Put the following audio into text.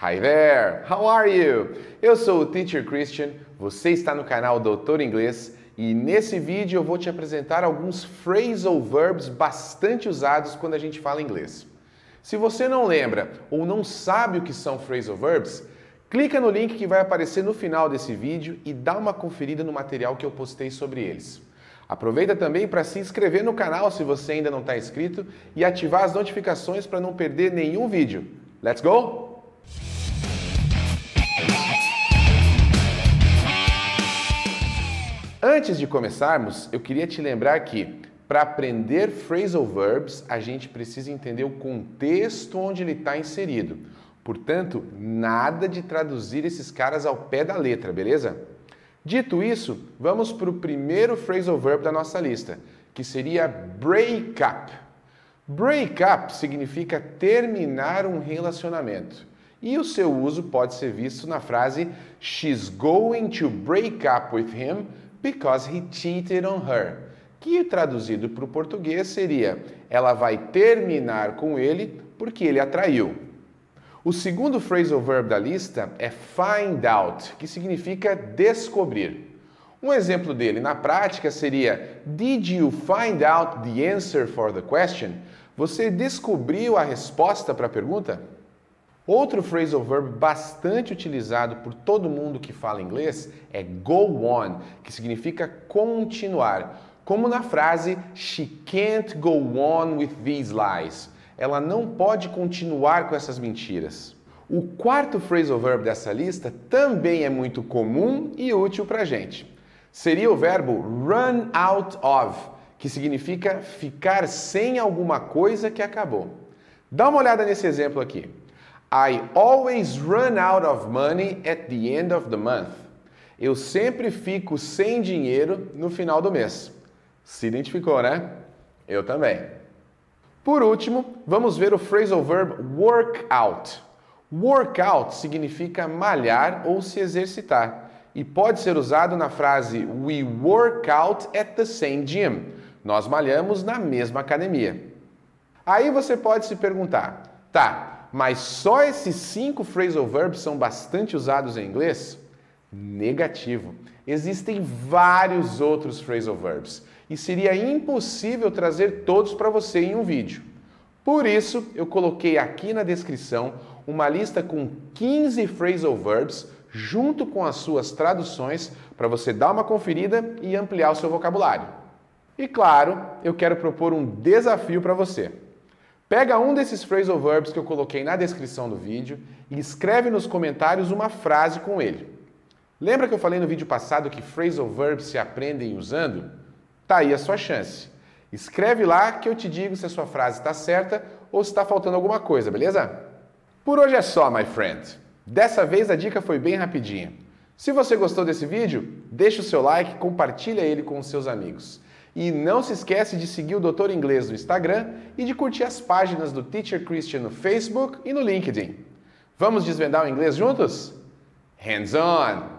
Hi there, how are you? Eu sou o Teacher Christian, você está no canal Doutor Inglês e nesse vídeo eu vou te apresentar alguns phrasal verbs bastante usados quando a gente fala inglês. Se você não lembra ou não sabe o que são phrasal verbs, clica no link que vai aparecer no final desse vídeo e dá uma conferida no material que eu postei sobre eles. Aproveita também para se inscrever no canal se você ainda não está inscrito e ativar as notificações para não perder nenhum vídeo. Let's go? Antes de começarmos, eu queria te lembrar que para aprender phrasal verbs, a gente precisa entender o contexto onde ele está inserido. Portanto, nada de traduzir esses caras ao pé da letra, beleza? Dito isso, vamos para o primeiro phrasal verb da nossa lista, que seria break up. Break up significa terminar um relacionamento. E o seu uso pode ser visto na frase She's going to break up with him because he cheated on her, que traduzido para o português seria ela vai terminar com ele porque ele a traiu. O segundo phrasal verb da lista é find out, que significa descobrir. Um exemplo dele na prática seria Did you find out the answer for the question? Você descobriu a resposta para a pergunta? Outro phrasal verb bastante utilizado por todo mundo que fala inglês é go on, que significa continuar, como na frase She can't go on with these lies. Ela não pode continuar com essas mentiras. O quarto phrasal verb dessa lista também é muito comum e útil para gente. Seria o verbo run out of, que significa ficar sem alguma coisa que acabou. Dá uma olhada nesse exemplo aqui. I always run out of money at the end of the month. Eu sempre fico sem dinheiro no final do mês. Se identificou, né? Eu também. Por último, vamos ver o phrasal verb work out. Work out significa malhar ou se exercitar e pode ser usado na frase We work out at the same gym. Nós malhamos na mesma academia. Aí você pode se perguntar, tá, mas só esses cinco phrasal verbs são bastante usados em inglês? Negativo. Existem vários outros phrasal verbs e seria impossível trazer todos para você em um vídeo. Por isso, eu coloquei aqui na descrição uma lista com 15 phrasal verbs junto com as suas traduções para você dar uma conferida e ampliar o seu vocabulário. E claro, eu quero propor um desafio para você. Pega um desses phrasal verbs que eu coloquei na descrição do vídeo e escreve nos comentários uma frase com ele. Lembra que eu falei no vídeo passado que phrasal verbs se aprendem usando? Tá aí a sua chance. Escreve lá que eu te digo se a sua frase está certa ou se está faltando alguma coisa, beleza? Por hoje é só, my friend. Dessa vez a dica foi bem rapidinha. Se você gostou desse vídeo, deixa o seu like, compartilha ele com os seus amigos. E não se esquece de seguir o Doutor Inglês no Instagram e de curtir as páginas do Teacher Christian no Facebook e no LinkedIn. Vamos desvendar o inglês juntos? Hands on!